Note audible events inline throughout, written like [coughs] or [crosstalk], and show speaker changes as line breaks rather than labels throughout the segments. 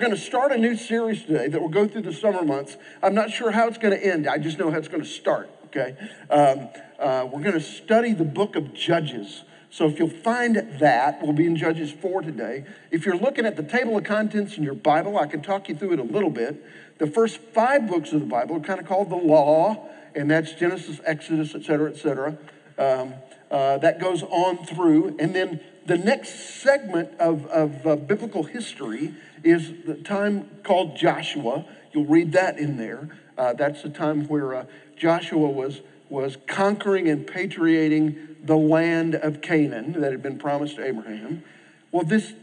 going to start a new series today that will go through the summer months. I'm not sure how it's going to end, I just know how it's going to start, okay? Um, uh, we're going to study the book of Judges. So if you'll find that, we'll be in Judges 4 today. If you're looking at the table of contents in your Bible, I can talk you through it a little bit. The first five books of the Bible are kind of called the law, and that's Genesis, Exodus, et cetera, et cetera. Um, uh, that goes on through. And then the next segment of, of uh, biblical history is the time called Joshua. You'll read that in there. Uh, that's the time where uh, Joshua was, was conquering and patriating the land of Canaan that had been promised to Abraham. Well, this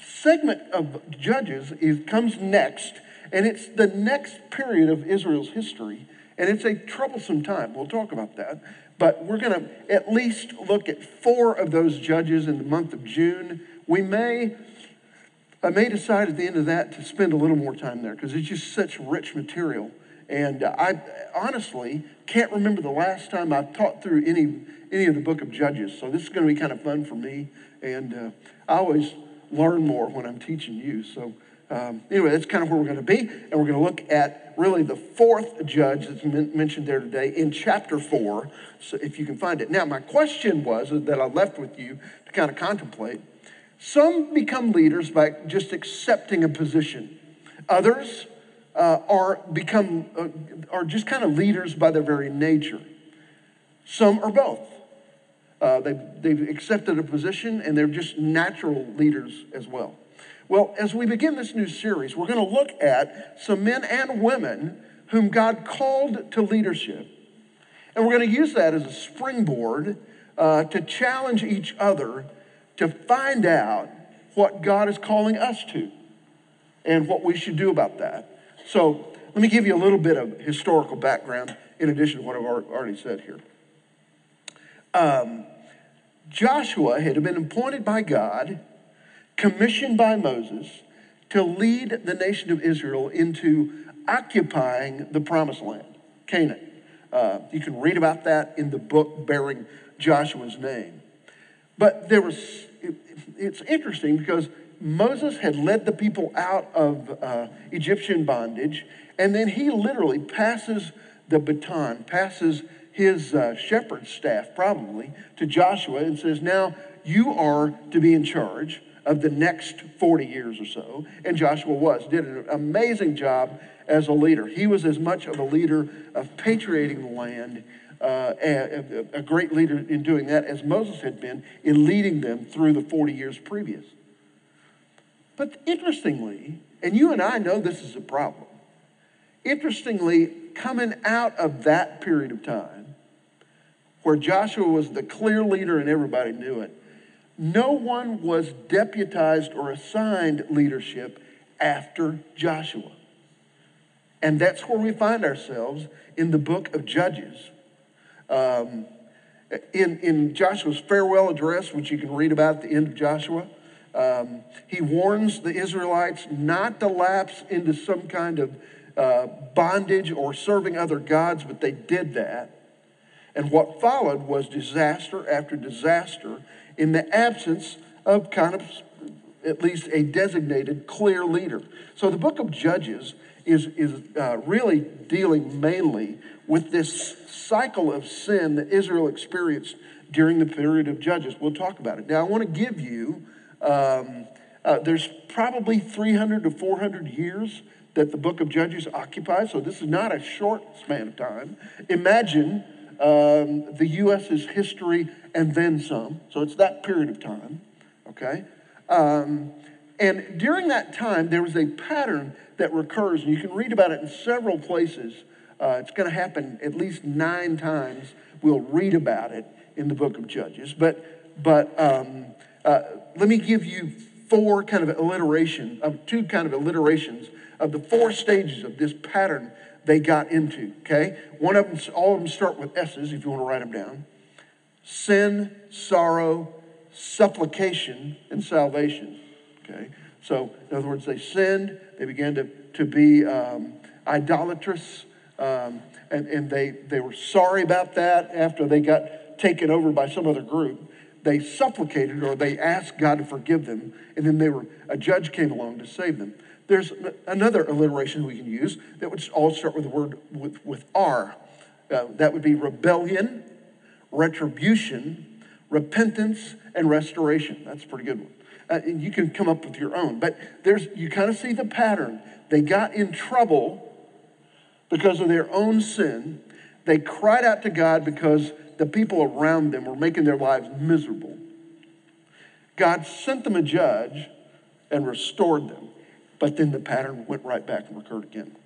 segment of Judges is, comes next and it's the next period of Israel's history, and it's a troublesome time. We'll talk about that. But we're going to at least look at four of those judges in the month of June. We may, I may decide at the end of that to spend a little more time there because it's just such rich material. And I honestly can't remember the last time I've taught through any, any of the book of Judges. So this is going to be kind of fun for me. And uh, I always learn more when I'm teaching you. So um, anyway, that's kind of where we're going to be. And we're going to look at really the fourth judge that's mentioned there today in chapter four. So if you can find it. Now, my question was that I left with you to kind of contemplate. Some become leaders by just accepting a position. Others uh, are become uh, are just kind of leaders by their very nature. Some are both. Uh, they've, they've accepted a position and they're just natural leaders as well. Well, as we begin this new series, we're going to look at some men and women whom God called to leadership. And we're going to use that as a springboard uh, to challenge each other to find out what God is calling us to and what we should do about that. So, let me give you a little bit of historical background in addition to what I've already said here. Um, Joshua had been appointed by God commissioned by Moses to lead the nation of Israel into occupying the promised land, Canaan. Uh, you can read about that in the book bearing Joshua's name. But there was, it, it's interesting because Moses had led the people out of uh, Egyptian bondage, and then he literally passes the baton, passes his uh, shepherd's staff probably to Joshua and says, Now you are to be in charge of the next 40 years or so. And Joshua was, did an amazing job as a leader. He was as much of a leader of patriating the land, uh, a, a great leader in doing that, as Moses had been in leading them through the 40 years previous. But interestingly, and you and I know this is a problem, interestingly, coming out of that period of time, where Joshua was the clear leader and everybody knew it, no one was deputized or assigned leadership after Joshua. And that's where we find ourselves in the book of Judges. Um, in, in Joshua's farewell address, which you can read about at the end of Joshua, um, he warns the Israelites not to lapse into some kind of uh, bondage or serving other gods, but they did that. And what followed was disaster after disaster in the absence of kind of at least a designated clear leader. So the book of Judges is, is uh, really dealing mainly with this cycle of sin that Israel experienced during the period of Judges. We'll talk about it. Now, I want to give you, um, uh, there's probably 300 to 400 years that the book of Judges occupies, so this is not a short span of time. Imagine um, the U.S.'s history and then some. So it's that period of time, okay? Um, and during that time, there was a pattern that recurs, and you can read about it in several places. Uh, it's going to happen at least nine times. We'll read about it in the book of Judges. But, but um, uh, let me give you four kind of alliteration, of two kind of alliterations of the four stages of this pattern they got into, okay? One of them, all of them start with S's if you want to write them down sin, sorrow, supplication, and salvation. Okay? So, in other words, they sinned, they began to, to be um, idolatrous, um, and, and they, they were sorry about that after they got taken over by some other group. They supplicated or they asked God to forgive them, and then they were, a judge came along to save them. There's another alliteration we can use that would all start with the word with, with R. Uh, that would be rebellion, retribution, repentance, and restoration. That's a pretty good one. Uh, you can come up with your own, but there's you kind of see the pattern. They got in trouble because of their own sin. They cried out to God because the people around them were making their lives miserable. God sent them a judge and restored them. But then the pattern went right back and recurred again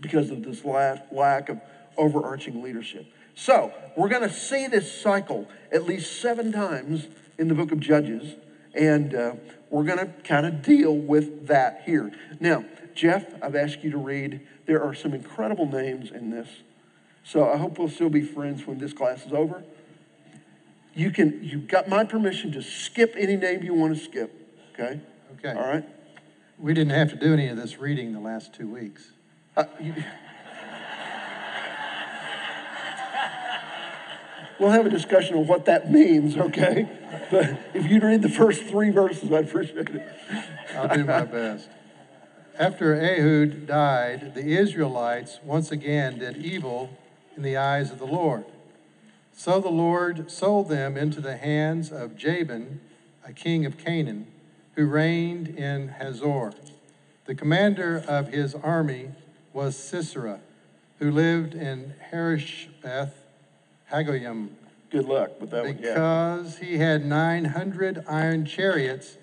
because of this lack of overarching leadership. So we're going to see this cycle at least seven times in the book of Judges, and uh, we're going to kind of deal with that here. Now, Jeff, I've asked you to read. There are some incredible names in this. So I hope we'll still be friends when this class is over. You can, you've got my permission to skip any name you want to skip, okay?
Okay.
All right?
We didn't have to do any of this reading the last two weeks.
Uh, you, we'll have a discussion of what that means, okay? But if you'd read the first three verses, I'd appreciate it.
I'll do my best. After Ehud died, the Israelites once again did evil in the eyes of the Lord. So the Lord sold them into the hands of Jabin, a king of Canaan, who reigned in Hazor. The commander of his army was Sisera, who lived in Harosheth Hagoyim.
Good luck with that one. Yeah.
Because he had 900 iron chariots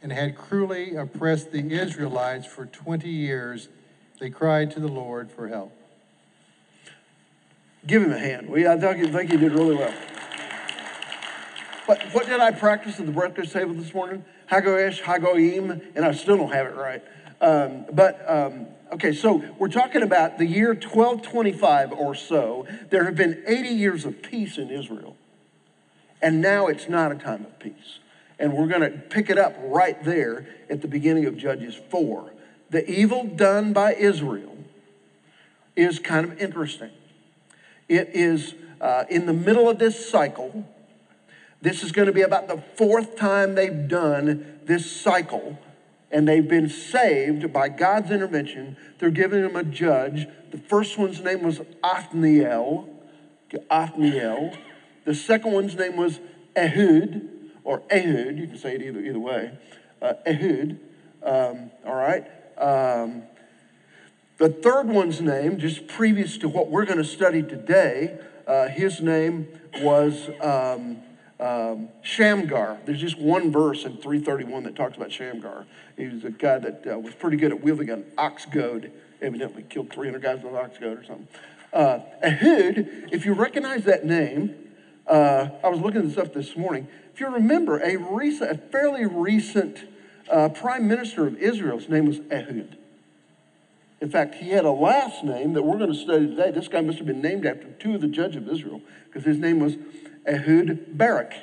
and had cruelly oppressed the Israelites for 20 years, they cried to the Lord for help.
Give him a hand. We, I think, think he did really well. What, what did I practice at the breakfast table this morning? Hagoesh, Hagoim, and I still don't have it right. Um, but um, okay, so we're talking about the year 1225 or so. There have been 80 years of peace in Israel, and now it's not a time of peace. And we're going to pick it up right there at the beginning of Judges 4. The evil done by Israel is kind of interesting. It is uh, in the middle of this cycle. This is going to be about the fourth time they've done this cycle, and they've been saved by God's intervention. They're giving them a judge. The first one's name was Othniel. Othniel. The second one's name was Ehud, or Ehud. You can say it either, either way. Uh, Ehud. Um, all right. Um, the third one's name, just previous to what we're going to study today, uh, his name was um, um, Shamgar. There's just one verse in 331 that talks about Shamgar. He was a guy that uh, was pretty good at wielding an ox goad, evidently killed 300 guys with an ox goad or something. Uh, Ehud, if you recognize that name, uh, I was looking at this up this morning. If you remember, a recent, a fairly recent uh, prime minister of Israel's name was Ehud. In fact, he had a last name that we're going to study today. This guy must have been named after two of the judges of Israel because his name was Ehud Barak.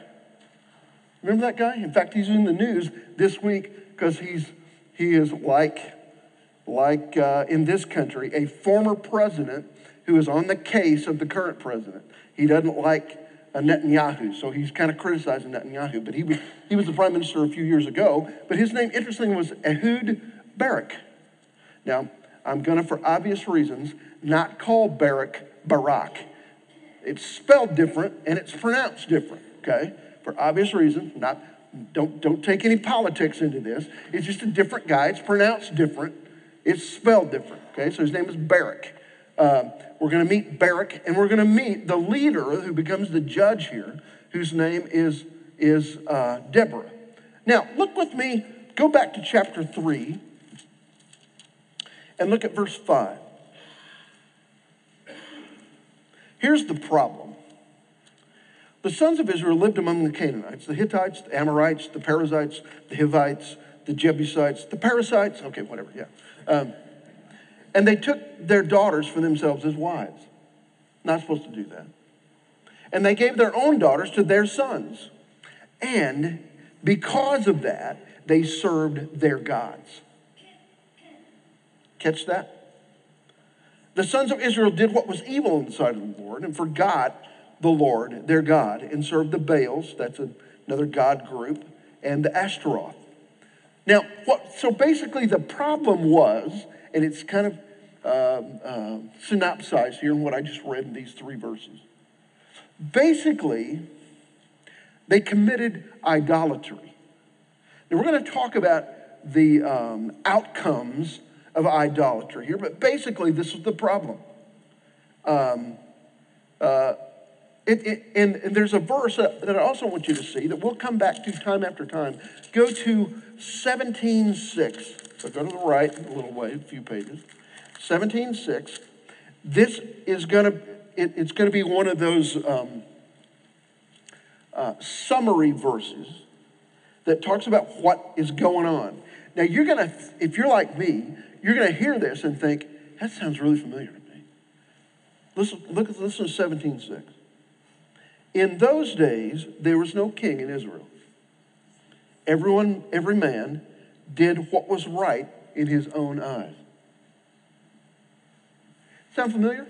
Remember that guy? In fact, he's in the news this week because he's he is like like uh, in this country a former president who is on the case of the current president. He doesn't like Netanyahu, so he's kind of criticizing Netanyahu. But he was he was the prime minister a few years ago. But his name, interestingly, was Ehud Barak. Now, I'm going to, for obvious reasons, not call Barak Barak. It's spelled different and it's pronounced different, okay? For obvious reasons, not don't don't take any politics into this. It's just a different guy. It's pronounced different. It's spelled different. Okay, so his name is Barak. Uh, we're going to meet Barak, and we're going to meet the leader who becomes the judge here, whose name is is uh, Deborah. Now, look with me. Go back to chapter three and look at verse 5. Here's the problem. The sons of Israel lived among the Canaanites, the Hittites, the Amorites, the Perizzites, the Hivites, the Jebusites, the Parasites, okay, whatever, yeah. Um, and they took their daughters for themselves as wives. Not supposed to do that. And they gave their own daughters to their sons. And because of that, they served their gods. Catch that? The sons of Israel did what was evil in the sight of the Lord and forgot the Lord, their God, and served the Baals, that's another God group, and the Ashtaroth. Now, what, so basically, the problem was, and it's kind of um, uh, synopsized here in what I just read in these three verses. Basically, they committed idolatry. Now, we're going to talk about the um, outcomes of idolatry here, but basically, this is the problem. Um, uh, it, it, and, and, there's a verse that, I also want you to see that we'll come back to time after time. Go to 17.6. So go to the right a little way, a few pages. 17.6. This is going to, it, it's going to be one of those um, uh, summary verses that talks about what is going on. Now, you're going to, if you're like me, you're going to hear this and think, that sounds really familiar to me. Listen, look at, listen to 17.6. In those days, there was no king in Israel. Everyone, every man did what was right in his own eyes. Sound familiar?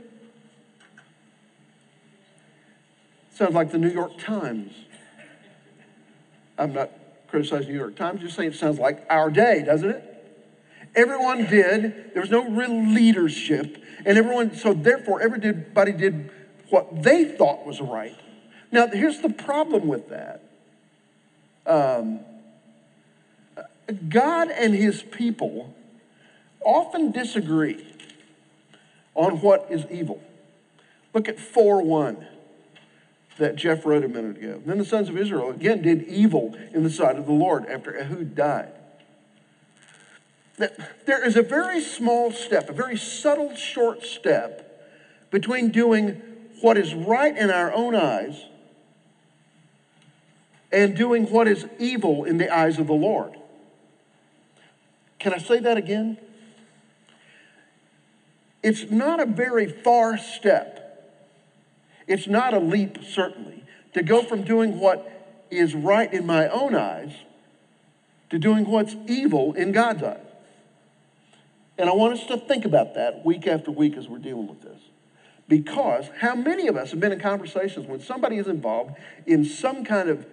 Sounds like the New York Times. I'm not criticizing the New York Times, just saying it sounds like our day, doesn't it? Everyone did. There was no real leadership. And everyone, so therefore, everybody did what they thought was right. Now, here's the problem with that um, God and his people often disagree on what is evil. Look at 4 1 that Jeff wrote a minute ago. Then the sons of Israel again did evil in the sight of the Lord after Ehud died. There is a very small step, a very subtle, short step between doing what is right in our own eyes and doing what is evil in the eyes of the Lord. Can I say that again? It's not a very far step. It's not a leap, certainly, to go from doing what is right in my own eyes to doing what's evil in God's eyes. And I want us to think about that week after week as we're dealing with this. Because how many of us have been in conversations when somebody is involved in some kind of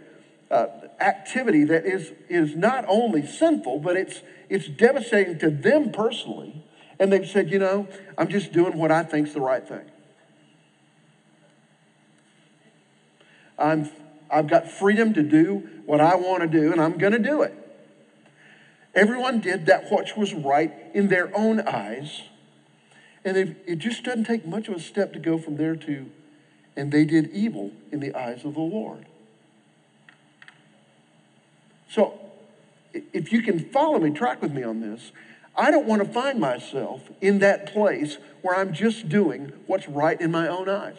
uh, activity that is, is not only sinful, but it's, it's devastating to them personally and they've said, you know, I'm just doing what I think's the right thing. I'm, I've got freedom to do what I want to do, and I'm going to do it. Everyone did that which was right in their own eyes. And it just doesn't take much of a step to go from there to, and they did evil in the eyes of the Lord. So, if you can follow me, track with me on this, I don't want to find myself in that place where I'm just doing what's right in my own eyes.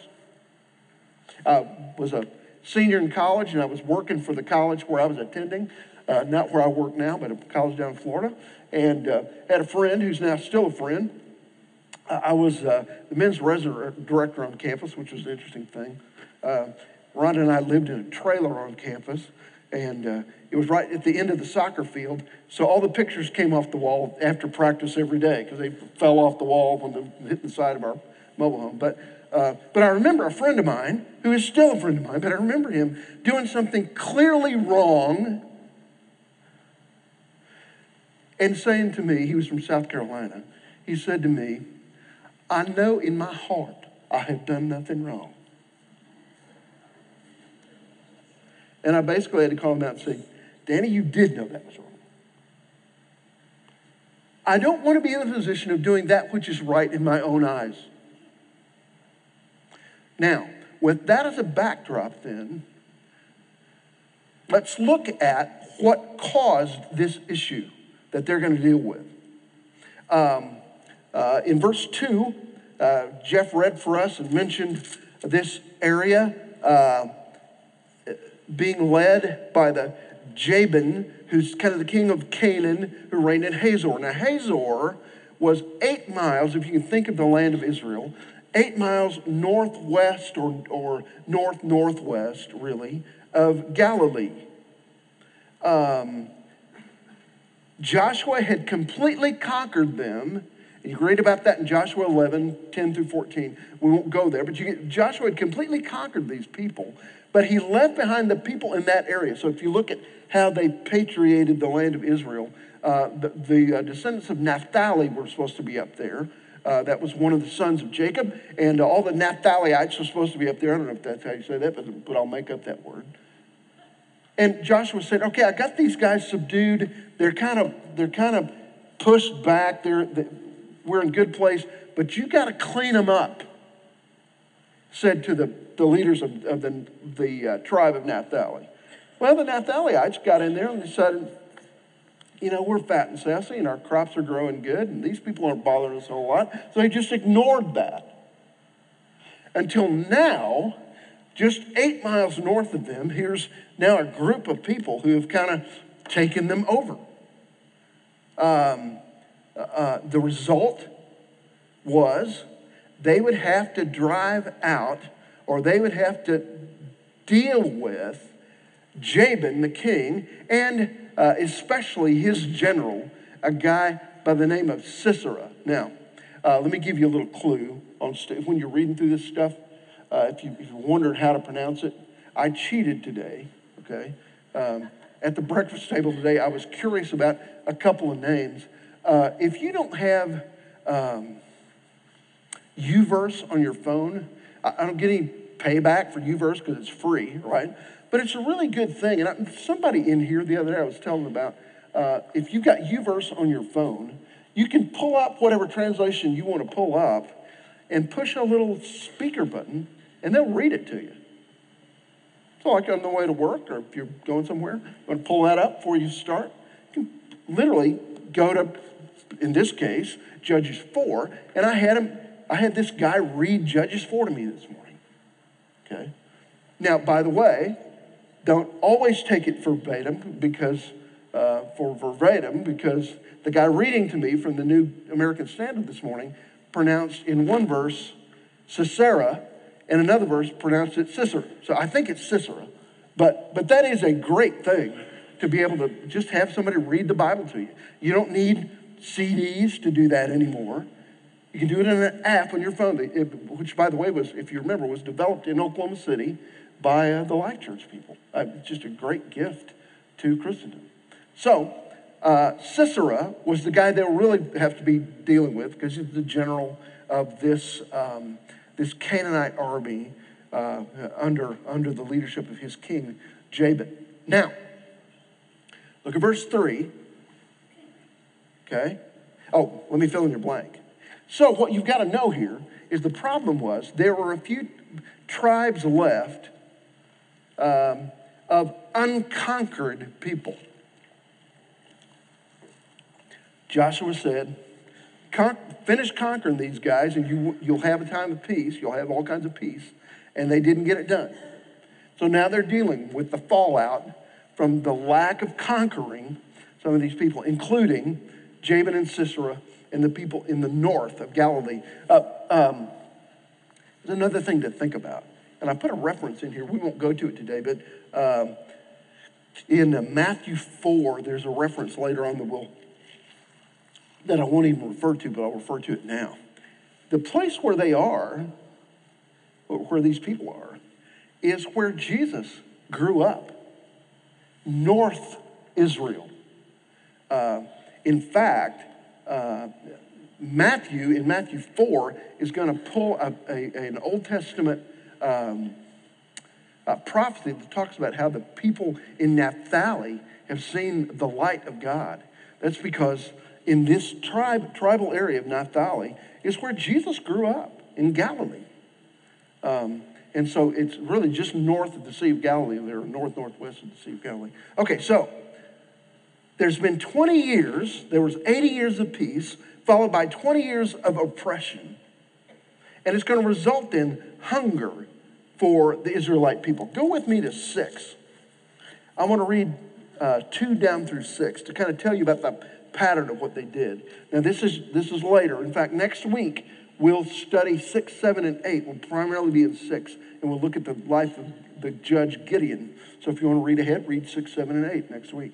I was a senior in college and I was working for the college where I was attending, uh, not where I work now, but a college down in Florida, and uh, had a friend who's now still a friend. I was uh, the men's resident director on campus, which was an interesting thing. Uh, Rhonda and I lived in a trailer on campus, and uh, it was right at the end of the soccer field. So all the pictures came off the wall after practice every day because they fell off the wall when they hit the side of our mobile home. But, uh, but I remember a friend of mine, who is still a friend of mine, but I remember him doing something clearly wrong and saying to me, he was from South Carolina, he said to me, I know in my heart I have done nothing wrong. And I basically had to call him out and say, Danny, you did know that was wrong. I don't want to be in the position of doing that which is right in my own eyes. Now, with that as a backdrop, then, let's look at what caused this issue that they're going to deal with. Um, uh, in verse 2, uh, Jeff read for us and mentioned this area. Uh, being led by the Jabin, who's kind of the king of Canaan, who reigned in Hazor. Now, Hazor was eight miles, if you can think of the land of Israel, eight miles northwest or, or north northwest, really, of Galilee. Um, Joshua had completely conquered them. And you read about that in Joshua 11, 10 through 14. We won't go there, but get, Joshua had completely conquered these people. But he left behind the people in that area. So if you look at how they patriated the land of Israel, uh, the, the uh, descendants of Naphtali were supposed to be up there. Uh, that was one of the sons of Jacob, and all the Naphtaliites were supposed to be up there. I don't know if that's how you say that, but, but I'll make up that word. And Joshua said, "Okay, I got these guys subdued. They're kind of they're kind of pushed back. They're, they, we're in good place, but you got to clean them up." Said to the, the leaders of, of the, the uh, tribe of Naphtali. Well, the Naphtaliites got in there and decided, you know, we're fat and sassy and our crops are growing good and these people aren't bothering us a whole lot. So they just ignored that. Until now, just eight miles north of them, here's now a group of people who have kind of taken them over. Um, uh, the result was they would have to drive out or they would have to deal with Jabin the king and uh, especially his general, a guy by the name of Sisera. Now, uh, let me give you a little clue on st- when you're reading through this stuff. Uh, if, you, if you wondered how to pronounce it, I cheated today, okay? Um, at the breakfast table today, I was curious about a couple of names. Uh, if you don't have um, YouVerse on your phone, I, I don't get any payback for Uverse because it's free, right? But it's a really good thing. And I, somebody in here the other day I was telling about uh, if you've got Uverse on your phone, you can pull up whatever translation you want to pull up and push a little speaker button, and they'll read it to you. So, like on the way to work, or if you're going somewhere, you want to pull that up before you start. You can literally go to, in this case, Judges 4, and I had him, I had this guy read Judges 4 to me this morning. Okay? Now, by the way, don't always take it verbatim because uh, for verbatim because the guy reading to me from the New American Standard this morning pronounced in one verse Sisera, and another verse pronounced it Sisera. So I think it's Sisera, but but that is a great thing to be able to just have somebody read the Bible to you. You don't need CDs to do that anymore. You can do it in an app on your phone, which, by the way, was, if you remember, was developed in Oklahoma City by uh, the Life Church people. Uh, just a great gift to Christendom. So, uh, Sisera was the guy they'll really have to be dealing with because he's the general of this, um, this Canaanite army uh, under, under the leadership of his king, Jabin. Now, look at verse 3. Okay? Oh, let me fill in your blank. So, what you've got to know here is the problem was there were a few tribes left um, of unconquered people. Joshua said, Con- finish conquering these guys and you, you'll have a time of peace. You'll have all kinds of peace. And they didn't get it done. So now they're dealing with the fallout from the lack of conquering some of these people, including Jabin and Sisera and the people in the north of Galilee. Uh, um, there's another thing to think about and I put a reference in here. We won't go to it today, but um, in Matthew 4, there's a reference later on that will that I won't even refer to, but I'll refer to it now. The place where they are, where these people are, is where Jesus grew up, North Israel. Uh, in fact, uh, Matthew, in Matthew 4, is going to pull a, a, an Old Testament um, prophecy that talks about how the people in Naphtali have seen the light of God. That's because in this tribe, tribal area of Naphtali is where Jesus grew up in Galilee. Um, and so it's really just north of the Sea of Galilee there, north northwest of the Sea of Galilee. Okay, so there's been 20 years, there was 80 years of peace, followed by 20 years of oppression. And it's going to result in hunger for the Israelite people. Go with me to six. I want to read uh, two down through six to kind of tell you about the pattern of what they did. Now, this is this is later. In fact, next week we'll study six, seven, and eight. We'll primarily be in six, and we'll look at the life of the judge Gideon. So, if you want to read ahead, read six, seven, and eight next week.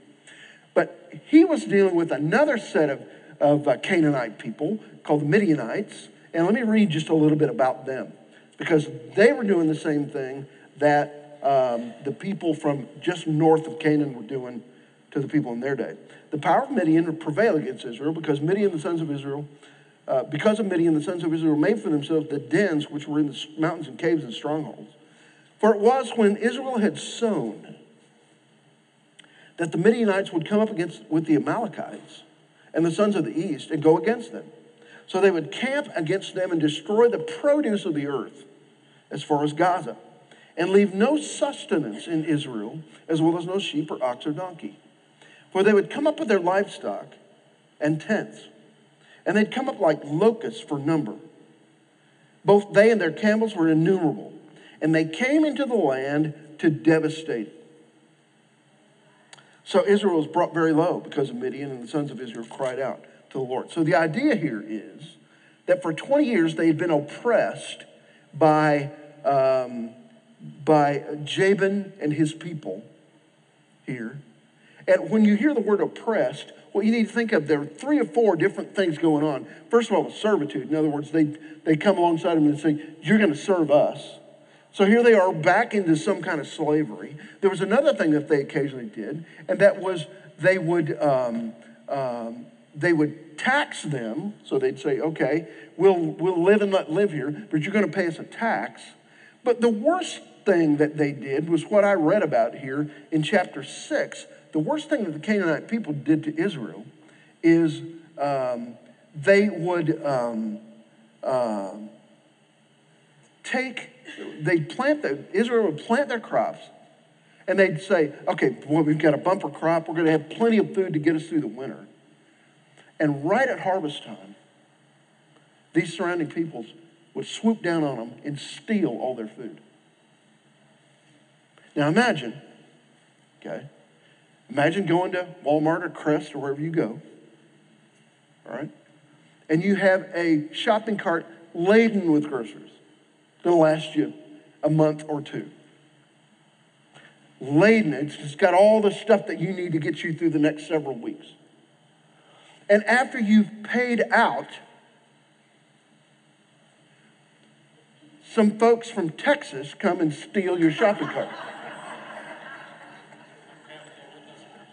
But he was dealing with another set of, of uh, Canaanite people called the Midianites. And let me read just a little bit about them because they were doing the same thing that um, the people from just north of Canaan were doing to the people in their day. The power of Midian would prevail against Israel because Midian, the sons of Israel, uh, because of Midian, the sons of Israel made for themselves the dens which were in the mountains and caves and strongholds. For it was when Israel had sown that the Midianites would come up against with the Amalekites and the sons of the east and go against them. So they would camp against them and destroy the produce of the earth as far as Gaza, and leave no sustenance in Israel, as well as no sheep or ox or donkey. For they would come up with their livestock and tents, and they'd come up like locusts for number. Both they and their camels were innumerable, and they came into the land to devastate it. So Israel was brought very low because of Midian, and the sons of Israel cried out to the Lord. So the idea here is that for 20 years they had been oppressed by, um, by Jabin and his people here. And when you hear the word oppressed, what you need to think of, there are three or four different things going on. First of all, servitude. In other words, they, they come alongside them and say, You're going to serve us. So here they are back into some kind of slavery. There was another thing that they occasionally did, and that was they would um, um, they would tax them. So they'd say, "Okay, we'll we'll live and let live here, but you're going to pay us a tax." But the worst thing that they did was what I read about here in chapter six. The worst thing that the Canaanite people did to Israel is um, they would um, uh, take they'd plant the, Israel would plant their crops and they'd say, okay, boy, we've got a bumper crop. We're going to have plenty of food to get us through the winter. And right at harvest time, these surrounding peoples would swoop down on them and steal all their food. Now imagine, okay, imagine going to Walmart or Crest or wherever you go, all right, and you have a shopping cart laden with groceries to last you a month or two. Laden, it's got all the stuff that you need to get you through the next several weeks. And after you've paid out, some folks from Texas come and steal your shopping cart.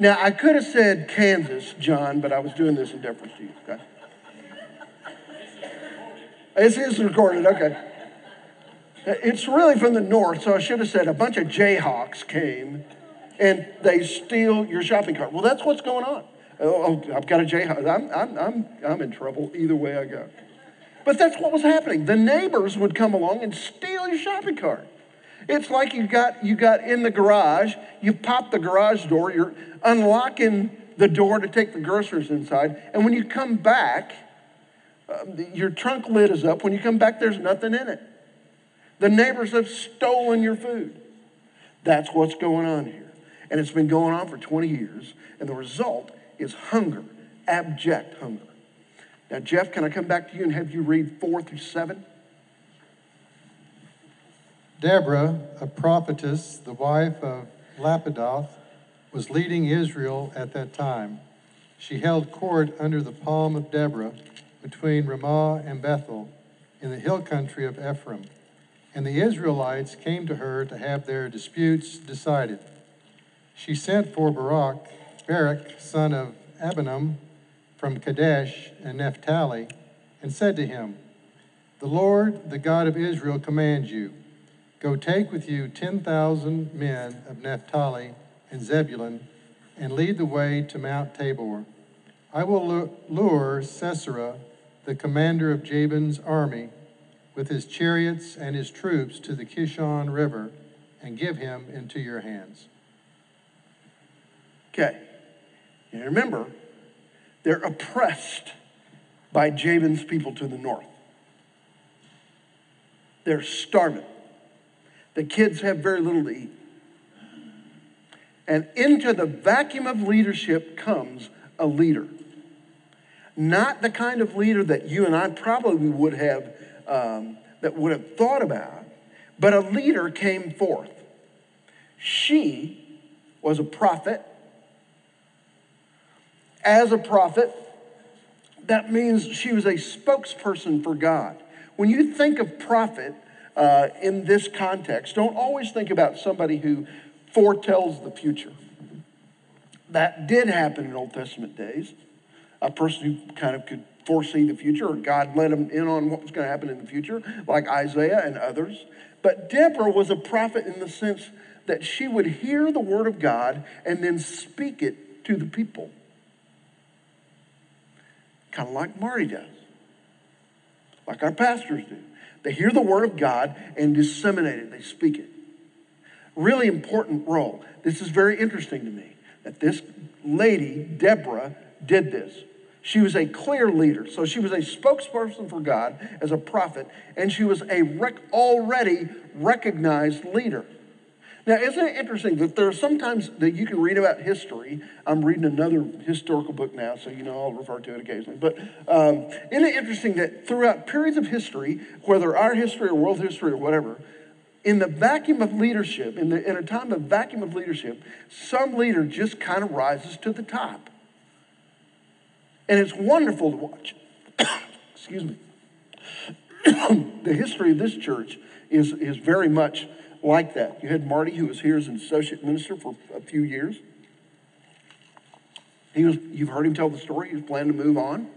Now, I could have said Kansas, John, but I was doing this in deference to you. Okay? This is recorded, okay. It's really from the north, so I should have said a bunch of Jayhawks came and they steal your shopping cart. Well, that's what's going on. Oh, oh I've got a Jayhawk. I'm, I'm, I'm, I'm in trouble either way I go. But that's what was happening. The neighbors would come along and steal your shopping cart. It's like you got you got in the garage, you pop the garage door, you're unlocking the door to take the groceries inside, and when you come back, uh, your trunk lid is up. When you come back, there's nothing in it. The neighbors have stolen your food. That's what's going on here. And it's been going on for 20 years. And the result is hunger, abject hunger. Now, Jeff, can I come back to you and have you read four through seven?
Deborah, a prophetess, the wife of Lapidoth, was leading Israel at that time. She held court under the palm of Deborah between Ramah and Bethel in the hill country of Ephraim and the Israelites came to her to have their disputes decided. She sent for Barak, Barak, son of Abinoam, from Kadesh and Naphtali, and said to him, The Lord, the God of Israel, commands you, Go take with you 10,000 men of Naphtali and Zebulun, and lead the way to Mount Tabor. I will lure Sisera, the commander of Jabin's army, with his chariots and his troops to the Kishon River and give him into your hands.
Okay. And remember, they're oppressed by Jabin's people to the north. They're starving. The kids have very little to eat. And into the vacuum of leadership comes a leader. Not the kind of leader that you and I probably would have um, that would have thought about, but a leader came forth. She was a prophet. As a prophet, that means she was a spokesperson for God. When you think of prophet uh, in this context, don't always think about somebody who foretells the future. That did happen in Old Testament days. A person who kind of could foresee the future, or God let him in on what was going to happen in the future, like Isaiah and others. But Deborah was a prophet in the sense that she would hear the word of God and then speak it to the people. Kind of like Marty does, like our pastors do. They hear the word of God and disseminate it, they speak it. Really important role. This is very interesting to me that this lady, Deborah, did this. She was a clear leader. So she was a spokesperson for God as a prophet, and she was a rec- already recognized leader. Now, isn't it interesting that there are sometimes that you can read about history? I'm reading another historical book now, so you know I'll refer to it occasionally. But um, isn't it interesting that throughout periods of history, whether our history or world history or whatever, in the vacuum of leadership, in, the, in a time of vacuum of leadership, some leader just kind of rises to the top. And it's wonderful to watch. [coughs] Excuse me. [coughs] the history of this church is, is very much like that. You had Marty, who was here as an associate minister for a few years. He was, you've heard him tell the story. He was planning to move on.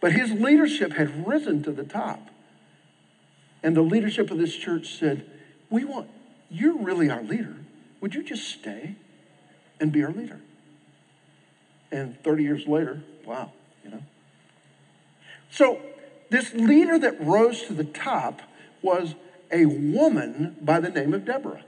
But his leadership had risen to the top. And the leadership of this church said, We want, you're really our leader. Would you just stay and be our leader? And 30 years later, wow, you know. So, this leader that rose to the top was a woman by the name of Deborah.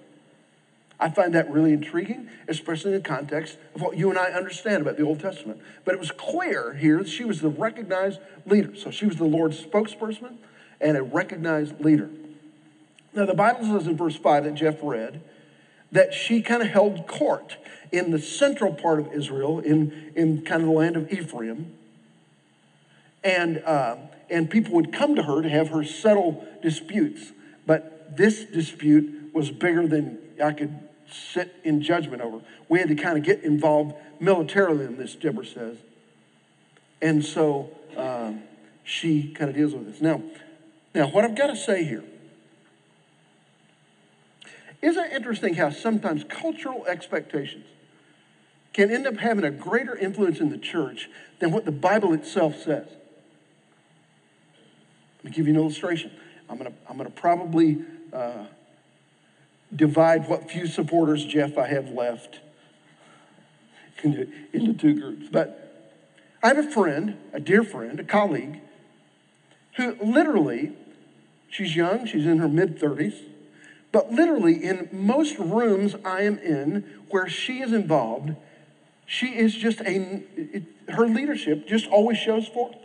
I find that really intriguing, especially in the context of what you and I understand about the Old Testament. But it was clear here that she was the recognized leader. So she was the Lord's spokesperson and a recognized leader. Now, the Bible says in verse 5 that Jeff read that she kind of held court in the central part of Israel, in, in kind of the land of Ephraim. And, uh, and people would come to her to have her settle disputes. This dispute was bigger than I could sit in judgment over. We had to kind of get involved militarily in this, Deborah says. And so um, she kind of deals with this. Now, now, what I've got to say here isn't it interesting how sometimes cultural expectations can end up having a greater influence in the church than what the Bible itself says? Let me give you an illustration. I'm going to I'm going to probably uh, divide what few supporters, Jeff, I have left into, into two groups. But I have a friend, a dear friend, a colleague, who literally, she's young, she's in her mid 30s, but literally in most rooms I am in where she is involved, she is just a, it, her leadership just always shows forth.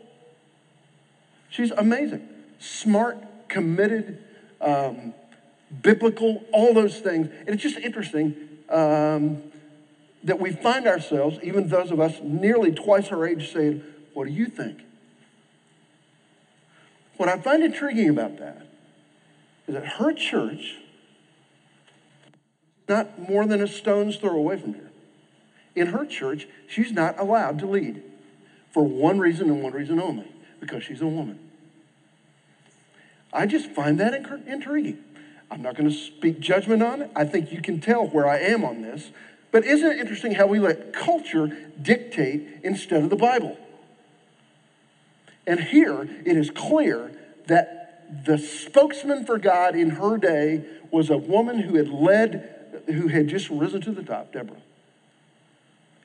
She's amazing, smart, committed, um, biblical, all those things. And it's just interesting um, that we find ourselves, even those of us nearly twice her age, saying, What do you think? What I find intriguing about that is that her church, not more than a stone's throw away from here, in her church, she's not allowed to lead for one reason and one reason only because she's a woman. I just find that intriguing. I'm not going to speak judgment on it. I think you can tell where I am on this. But isn't it interesting how we let culture dictate instead of the Bible? And here it is clear that the spokesman for God in her day was a woman who had led, who had just risen to the top, Deborah.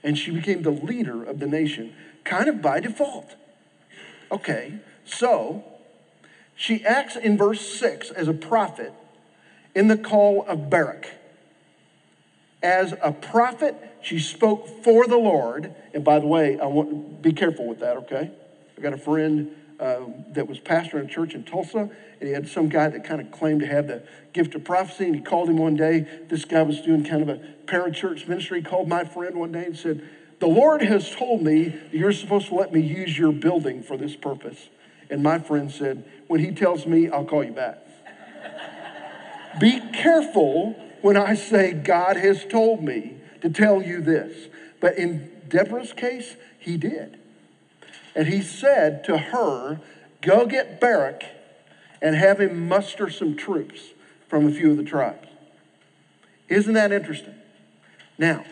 And she became the leader of the nation, kind of by default. Okay, so she acts in verse 6 as a prophet in the call of Barak. As a prophet, she spoke for the Lord. And by the way, I want be careful with that, okay? I got a friend uh, that was pastor in a church in Tulsa, and he had some guy that kind of claimed to have the gift of prophecy. And he called him one day. This guy was doing kind of a parachurch ministry. He called my friend one day and said, The Lord has told me that you're supposed to let me use your building for this purpose. And my friend said, When he tells me, I'll call you back. Be careful when I say God has told me to tell you this. But in Deborah's case, he did. And he said to her, Go get Barak and have him muster some troops from a few of the tribes. Isn't that interesting? Now,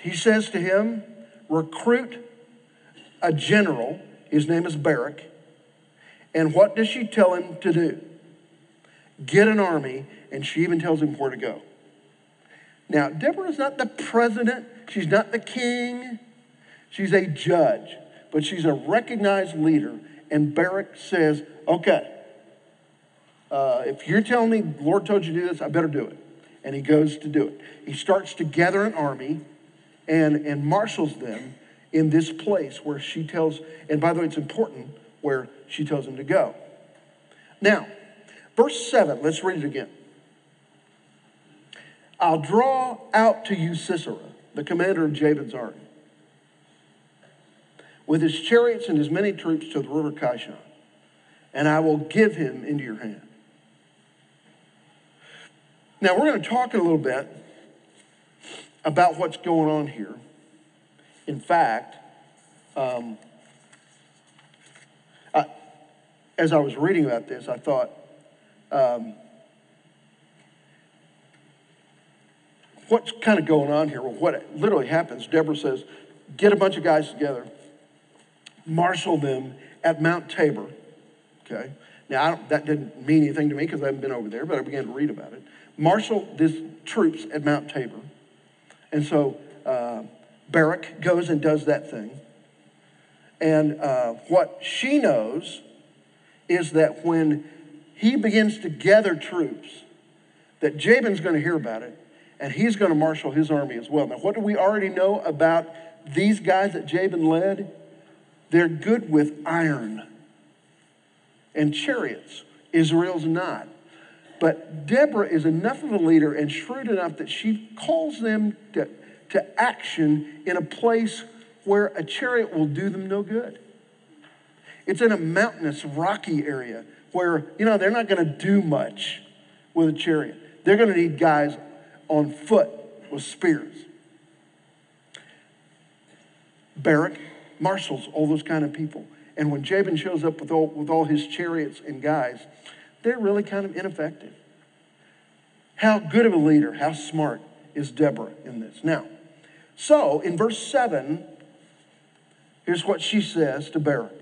he says to him, Recruit a general. His name is Barak. And what does she tell him to do? Get an army, and she even tells him where to go. Now, Deborah is not the president, she's not the king, she's a judge, but she's a recognized leader. And Barak says, Okay, uh, if you're telling me the Lord told you to do this, I better do it. And he goes to do it. He starts to gather an army and, and marshals them in this place where she tells, and by the way, it's important where she tells him to go. Now, verse 7, let's read it again. I'll draw out to you Sisera, the commander of Jabin's army, with his chariots and his many troops to the river Kishon, and I will give him into your hand. Now, we're going to talk a little bit about what's going on here. In fact, um, I, as I was reading about this, I thought, um, what's kind of going on here? Well, what literally happens, Deborah says, get a bunch of guys together, marshal them at Mount Tabor. Okay? Now, that didn't mean anything to me because I haven't been over there, but I began to read about it. Marshal these troops at Mount Tabor. And so uh, Barak goes and does that thing. And uh, what she knows is that when he begins to gather troops, that Jabin's going to hear about it, and he's going to marshal his army as well. Now, what do we already know about these guys that Jabin led? They're good with iron and chariots. Israel's not. But Deborah is enough of a leader and shrewd enough that she calls them to, to action in a place where a chariot will do them no good. It's in a mountainous, rocky area where, you know, they're not going to do much with a chariot. They're going to need guys on foot with spears. Barak marshals all those kind of people. And when Jabin shows up with all, with all his chariots and guys, they're really kind of ineffective. How good of a leader, how smart is Deborah in this? Now, so in verse 7, here's what she says to Barak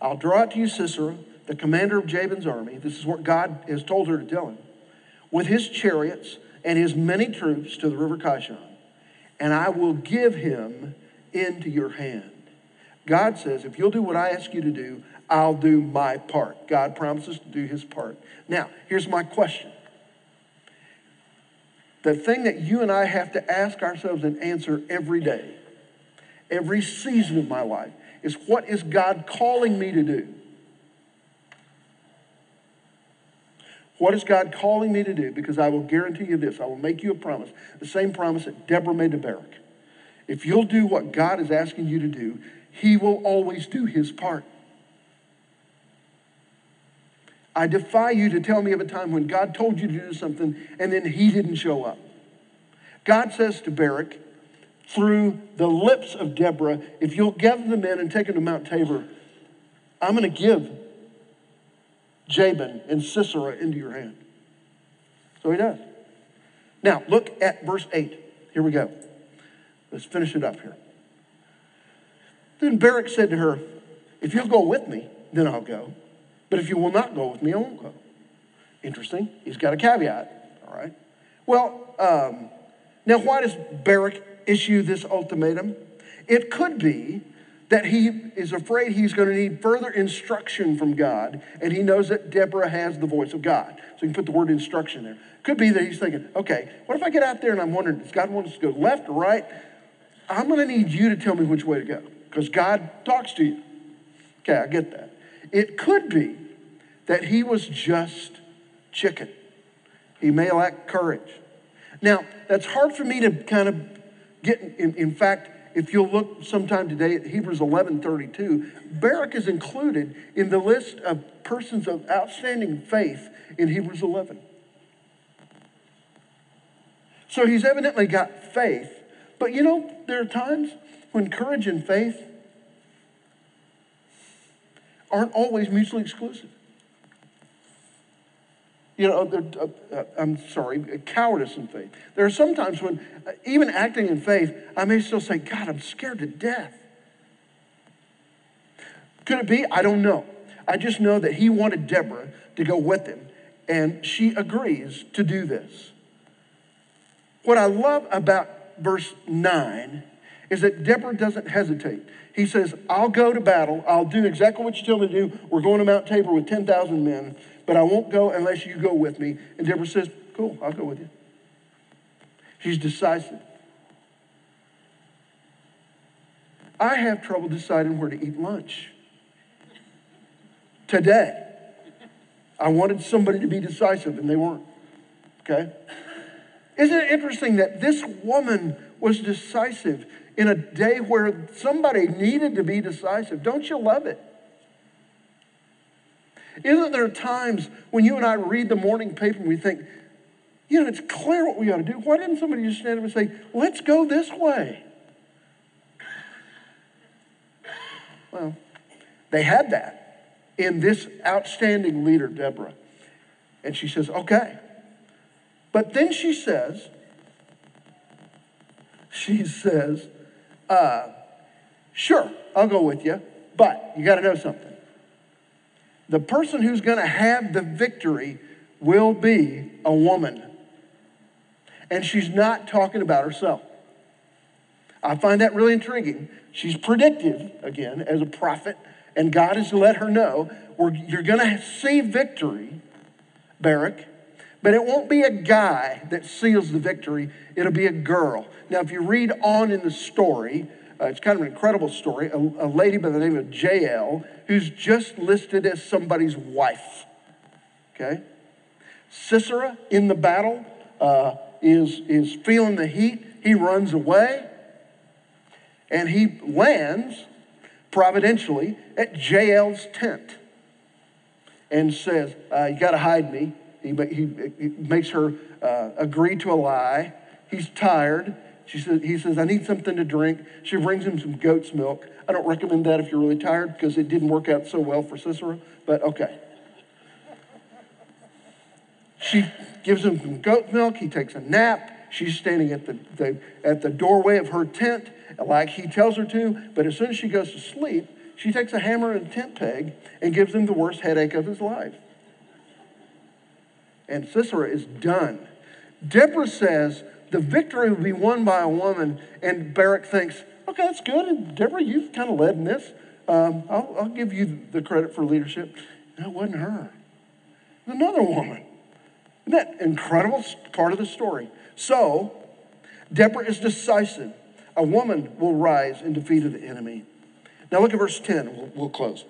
I'll draw out to you Sisera, the commander of Jabin's army. This is what God has told her to tell him with his chariots and his many troops to the river Kishon, and I will give him into your hand. God says, if you'll do what I ask you to do, I'll do my part. God promises to do his part. Now, here's my question. The thing that you and I have to ask ourselves and answer every day, every season of my life, is what is God calling me to do? What is God calling me to do? Because I will guarantee you this I will make you a promise, the same promise that Deborah made to Barak. If you'll do what God is asking you to do, He will always do His part. I defy you to tell me of a time when God told you to do something and then He didn't show up. God says to Barak, through the lips of Deborah, if you'll gather the men and take them to Mount Tabor, I'm going to give Jabin and Sisera into your hand. So he does. Now, look at verse 8. Here we go. Let's finish it up here. Then Barak said to her, If you'll go with me, then I'll go. But if you will not go with me, I won't go. Interesting. He's got a caveat. All right. Well, um, now why does Barak issue this ultimatum? It could be that he is afraid he's going to need further instruction from God, and he knows that Deborah has the voice of God. So you can put the word instruction there. Could be that he's thinking, okay, what if I get out there and I'm wondering, does God want us to go left or right? I'm going to need you to tell me which way to go because God talks to you. Okay, I get that. It could be that he was just chicken. He may lack courage. Now, that's hard for me to kind of get, in, in fact, if you'll look sometime today at Hebrews 11:32, Barak is included in the list of persons of outstanding faith in Hebrews 11. So he's evidently got faith. But you know, there are times when courage and faith aren't always mutually exclusive. you know, uh, uh, I'm sorry, cowardice in faith. There are sometimes when, uh, even acting in faith, I may still say, God, I'm scared to death. Could it be? I don't know. I just know that he wanted Deborah to go with him, and she agrees to do this. What I love about verse 9 is that Deborah doesn't hesitate. He says, I'll go to battle. I'll do exactly what you tell me to do. We're going to Mount Tabor with 10,000 men, but I won't go unless you go with me. And Deborah says, Cool, I'll go with you. She's decisive. I have trouble deciding where to eat lunch. Today, I wanted somebody to be decisive, and they weren't. Okay? Isn't it interesting that this woman was decisive in a day where somebody needed to be decisive? Don't you love it? Isn't there times when you and I read the morning paper and we think, you know, it's clear what we ought to do. Why didn't somebody just stand up and say, let's go this way? Well, they had that in this outstanding leader, Deborah. And she says, okay, but then she says, she says, uh, sure, I'll go with you, but you got to know something. The person who's going to have the victory will be a woman. And she's not talking about herself. I find that really intriguing. She's predictive, again, as a prophet, and God has let her know you're going to see victory, Barak, but it won't be a guy that seals the victory, it'll be a girl. Now, if you read on in the story, uh, it's kind of an incredible story. A, a lady by the name of Jael, who's just listed as somebody's wife. Okay? Sisera in the battle uh, is, is feeling the heat. He runs away and he lands providentially at Jael's tent and says, uh, You got to hide me. He, he, he makes her uh, agree to a lie. He's tired. She says, he says, I need something to drink. She brings him some goat's milk. I don't recommend that if you're really tired because it didn't work out so well for Sisera, but okay. She gives him some goat milk. He takes a nap. She's standing at the, the, at the doorway of her tent like he tells her to, but as soon as she goes to sleep, she takes a hammer and a tent peg and gives him the worst headache of his life and Sisera is done. Deborah says the victory will be won by a woman, and Barak thinks, okay, that's good. And Deborah, you've kind of led in this. Um, I'll, I'll, give you the credit for leadership. That wasn't her. It was another woman. Isn't that incredible part of the story? So, Deborah is decisive. A woman will rise in defeat of the enemy. Now look at verse 10. We'll, we'll close.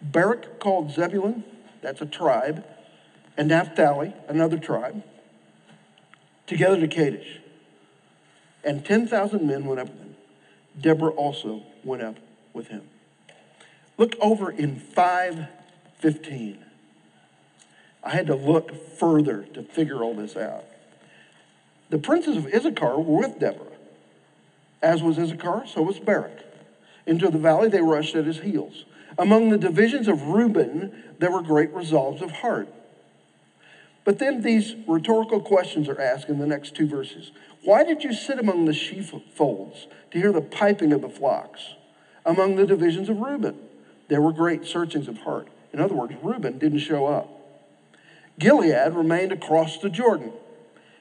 Barak called Zebulun that's a tribe, and Naphtali, another tribe, together to Kadesh. And 10,000 men went up with him. Deborah also went up with him. Look over in 515. I had to look further to figure all this out. The princes of Issachar were with Deborah. As was Issachar, so was Barak. Into the valley they rushed at his heels. Among the divisions of Reuben, there were great resolves of heart. But then these rhetorical questions are asked in the next two verses. Why did you sit among the sheepfolds to hear the piping of the flocks? Among the divisions of Reuben, there were great searchings of heart. In other words, Reuben didn't show up. Gilead remained across the Jordan.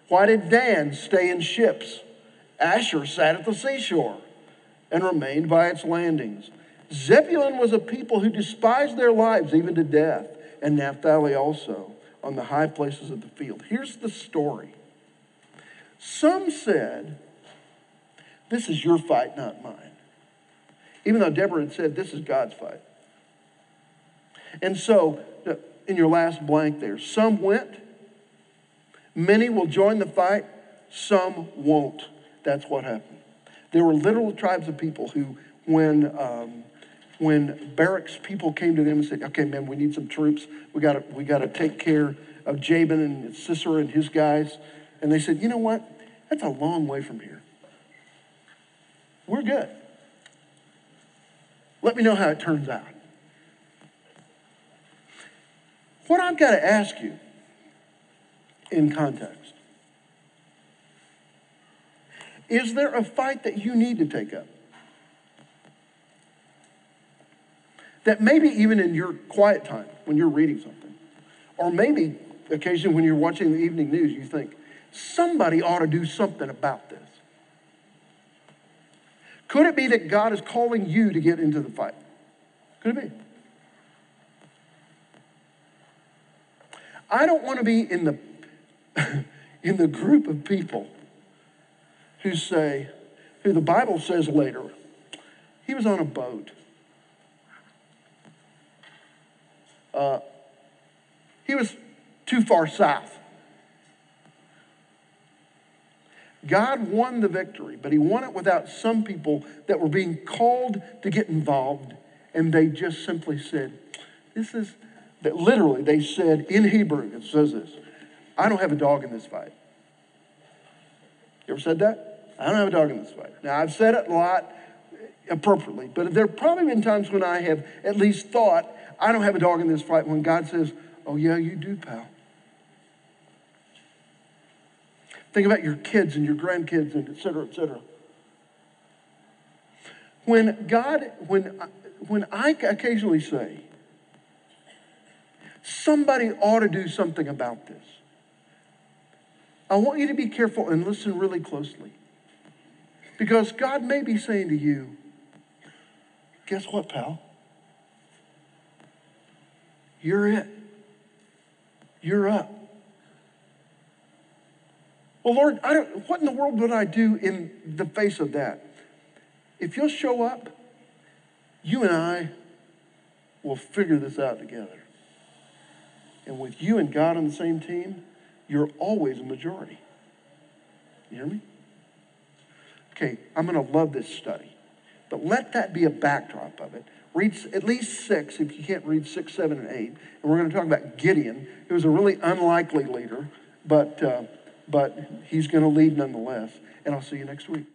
Why did Dan stay in ships? Asher sat at the seashore and remained by its landings. Zebulun was a people who despised their lives even to death, and Naphtali also on the high places of the field. Here's the story. Some said, This is your fight, not mine. Even though Deborah had said, This is God's fight. And so, in your last blank there, some went, many will join the fight, some won't. That's what happened. There were literal tribes of people who, when um, when Barak's people came to them and said, okay, man, we need some troops. We got we got to take care of Jabin and Sisera and his guys. And they said, you know what? That's a long way from here. We're good. Let me know how it turns out. What I've got to ask you in context is there a fight that you need to take up? That maybe even in your quiet time when you're reading something, or maybe occasionally when you're watching the evening news, you think, somebody ought to do something about this. Could it be that God is calling you to get into the fight? Could it be? I don't want to be in the [laughs] in the group of people who say, who the Bible says later, he was on a boat. Uh, he was too far south. God won the victory, but he won it without some people that were being called to get involved, and they just simply said, This is, that literally, they said in Hebrew, it says this I don't have a dog in this fight. You ever said that? I don't have a dog in this fight. Now, I've said it a lot appropriately, but there have probably been times when I have at least thought, I don't have a dog in this fight, when God says, Oh, yeah, you do, pal. Think about your kids and your grandkids and et cetera, et cetera. When God, when, when I occasionally say, somebody ought to do something about this, I want you to be careful and listen really closely. Because God may be saying to you, guess what, pal? You're it. You're up. Well, Lord, I don't, what in the world would I do in the face of that? If you'll show up, you and I will figure this out together. And with you and God on the same team, you're always a majority. You hear me? Okay, I'm going to love this study, but let that be a backdrop of it. Read at least six, if you can't read six, seven, and eight. And we're going to talk about Gideon, who was a really unlikely leader, but. Uh, but he's going to lead nonetheless. And I'll see you next week.